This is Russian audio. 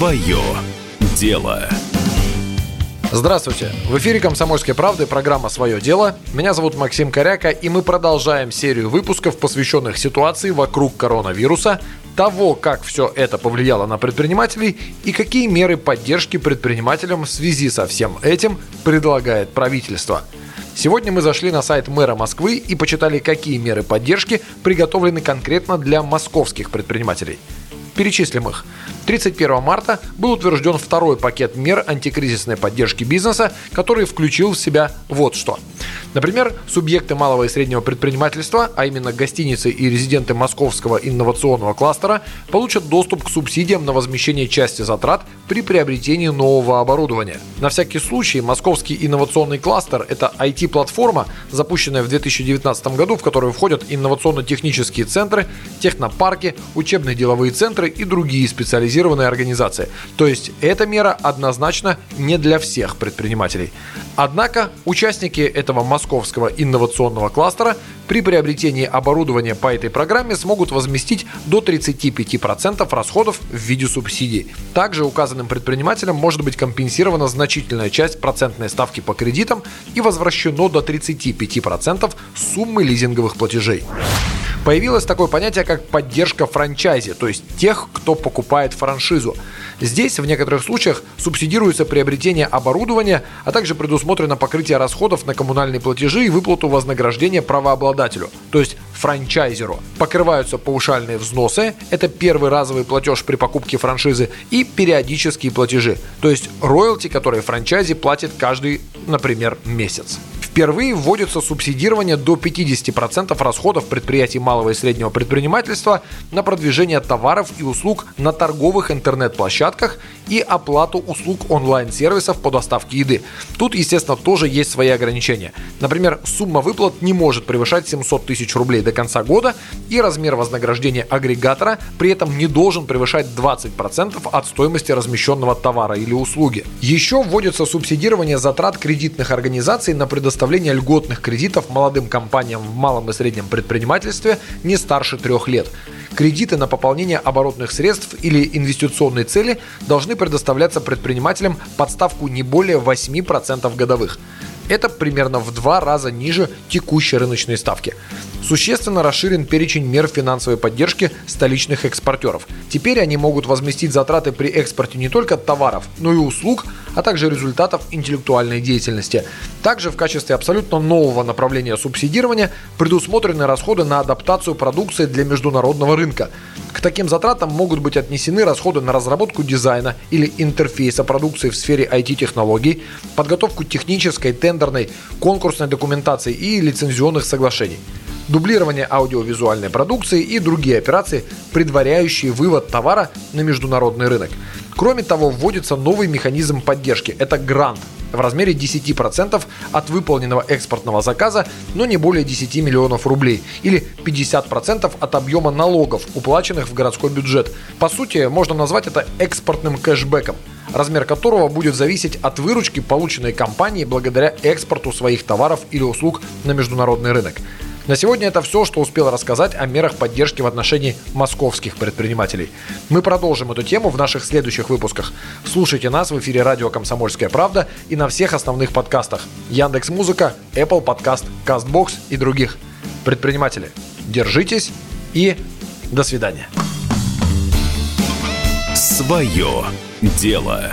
Свое дело. Здравствуйте! В эфире «Комсомольской правды» программа «Свое дело». Меня зовут Максим Коряка, и мы продолжаем серию выпусков, посвященных ситуации вокруг коронавируса, того, как все это повлияло на предпринимателей и какие меры поддержки предпринимателям в связи со всем этим предлагает правительство. Сегодня мы зашли на сайт мэра Москвы и почитали, какие меры поддержки приготовлены конкретно для московских предпринимателей. Перечислим их. 31 марта был утвержден второй пакет мер антикризисной поддержки бизнеса, который включил в себя вот что. Например, субъекты малого и среднего предпринимательства, а именно гостиницы и резиденты московского инновационного кластера, получат доступ к субсидиям на возмещение части затрат при приобретении нового оборудования. На всякий случай, московский инновационный кластер – это IT-платформа, запущенная в 2019 году, в которую входят инновационно-технические центры, технопарки, учебные деловые центры и другие специализированные организация. То есть эта мера однозначно не для всех предпринимателей. Однако участники этого московского инновационного кластера при приобретении оборудования по этой программе смогут возместить до 35% расходов в виде субсидий. Также указанным предпринимателям может быть компенсирована значительная часть процентной ставки по кредитам и возвращено до 35% суммы лизинговых платежей. Появилось такое понятие, как поддержка франчайзи, то есть тех, кто покупает франшизу. Здесь в некоторых случаях субсидируется приобретение оборудования, а также предусмотрено покрытие расходов на коммунальные платежи и выплату вознаграждения правообладателю, то есть франчайзеру. Покрываются паушальные взносы, это первый разовый платеж при покупке франшизы, и периодические платежи, то есть роялти, которые франчайзи платит каждый, например, месяц. Впервые вводится субсидирование до 50% расходов предприятий малого и среднего предпринимательства на продвижение товаров и услуг на торговых интернет-площадках и оплату услуг онлайн-сервисов по доставке еды. Тут, естественно, тоже есть свои ограничения. Например, сумма выплат не может превышать 700 тысяч рублей до конца года, и размер вознаграждения агрегатора при этом не должен превышать 20% от стоимости размещенного товара или услуги. Еще вводится субсидирование затрат кредитных организаций на предоставление предоставления льготных кредитов молодым компаниям в малом и среднем предпринимательстве не старше трех лет. Кредиты на пополнение оборотных средств или инвестиционные цели должны предоставляться предпринимателям под ставку не более 8% годовых. Это примерно в два раза ниже текущей рыночной ставки. Существенно расширен перечень мер финансовой поддержки столичных экспортеров. Теперь они могут возместить затраты при экспорте не только товаров, но и услуг, а также результатов интеллектуальной деятельности. Также в качестве абсолютно нового направления субсидирования предусмотрены расходы на адаптацию продукции для международного рынка. К таким затратам могут быть отнесены расходы на разработку дизайна или интерфейса продукции в сфере IT-технологий, подготовку технической, тендерной, конкурсной документации и лицензионных соглашений дублирование аудиовизуальной продукции и другие операции, предваряющие вывод товара на международный рынок. Кроме того, вводится новый механизм поддержки – это грант в размере 10% от выполненного экспортного заказа, но не более 10 миллионов рублей, или 50% от объема налогов, уплаченных в городской бюджет. По сути, можно назвать это экспортным кэшбэком размер которого будет зависеть от выручки, полученной компанией благодаря экспорту своих товаров или услуг на международный рынок. На сегодня это все, что успел рассказать о мерах поддержки в отношении московских предпринимателей. Мы продолжим эту тему в наших следующих выпусках. Слушайте нас в эфире радио «Комсомольская правда» и на всех основных подкастах. Яндекс Музыка, Apple Podcast, CastBox и других. Предприниматели, держитесь и до свидания. Свое дело.